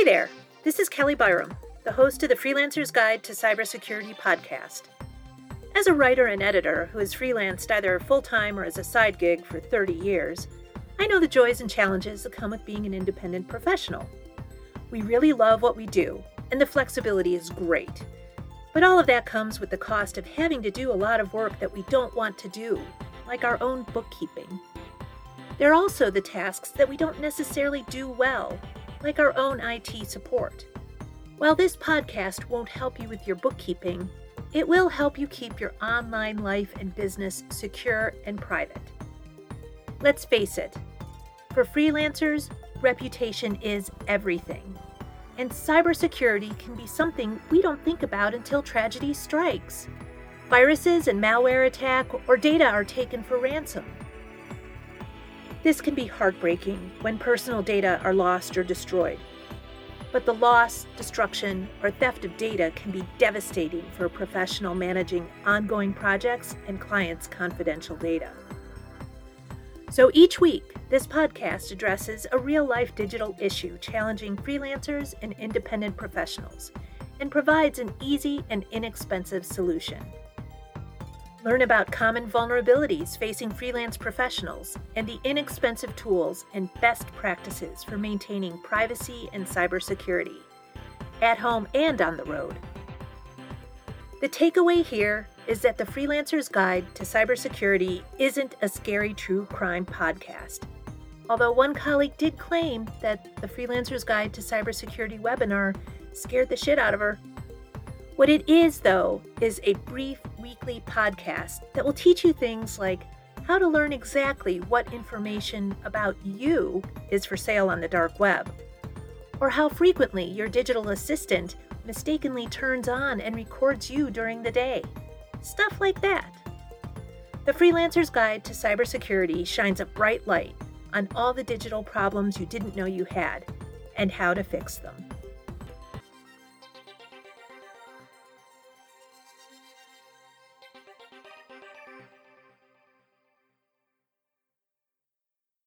Hey there, this is Kelly Byram, the host of the Freelancer's Guide to Cybersecurity podcast. As a writer and editor who has freelanced either full time or as a side gig for 30 years, I know the joys and challenges that come with being an independent professional. We really love what we do, and the flexibility is great. But all of that comes with the cost of having to do a lot of work that we don't want to do, like our own bookkeeping. There are also the tasks that we don't necessarily do well, like our own IT support. While this podcast won't help you with your bookkeeping, it will help you keep your online life and business secure and private. Let's face it, for freelancers, reputation is everything. And cybersecurity can be something we don't think about until tragedy strikes. Viruses and malware attack or data are taken for ransom. This can be heartbreaking when personal data are lost or destroyed. But the loss, destruction, or theft of data can be devastating for a professional managing ongoing projects and clients' confidential data. So each week, this podcast addresses a real life digital issue challenging freelancers and independent professionals and provides an easy and inexpensive solution. Learn about common vulnerabilities facing freelance professionals and the inexpensive tools and best practices for maintaining privacy and cybersecurity, at home and on the road. The takeaway here is that the Freelancer's Guide to Cybersecurity isn't a scary true crime podcast. Although one colleague did claim that the Freelancer's Guide to Cybersecurity webinar scared the shit out of her. What it is, though, is a brief weekly podcast that will teach you things like how to learn exactly what information about you is for sale on the dark web, or how frequently your digital assistant mistakenly turns on and records you during the day. Stuff like that. The Freelancer's Guide to Cybersecurity shines a bright light on all the digital problems you didn't know you had and how to fix them.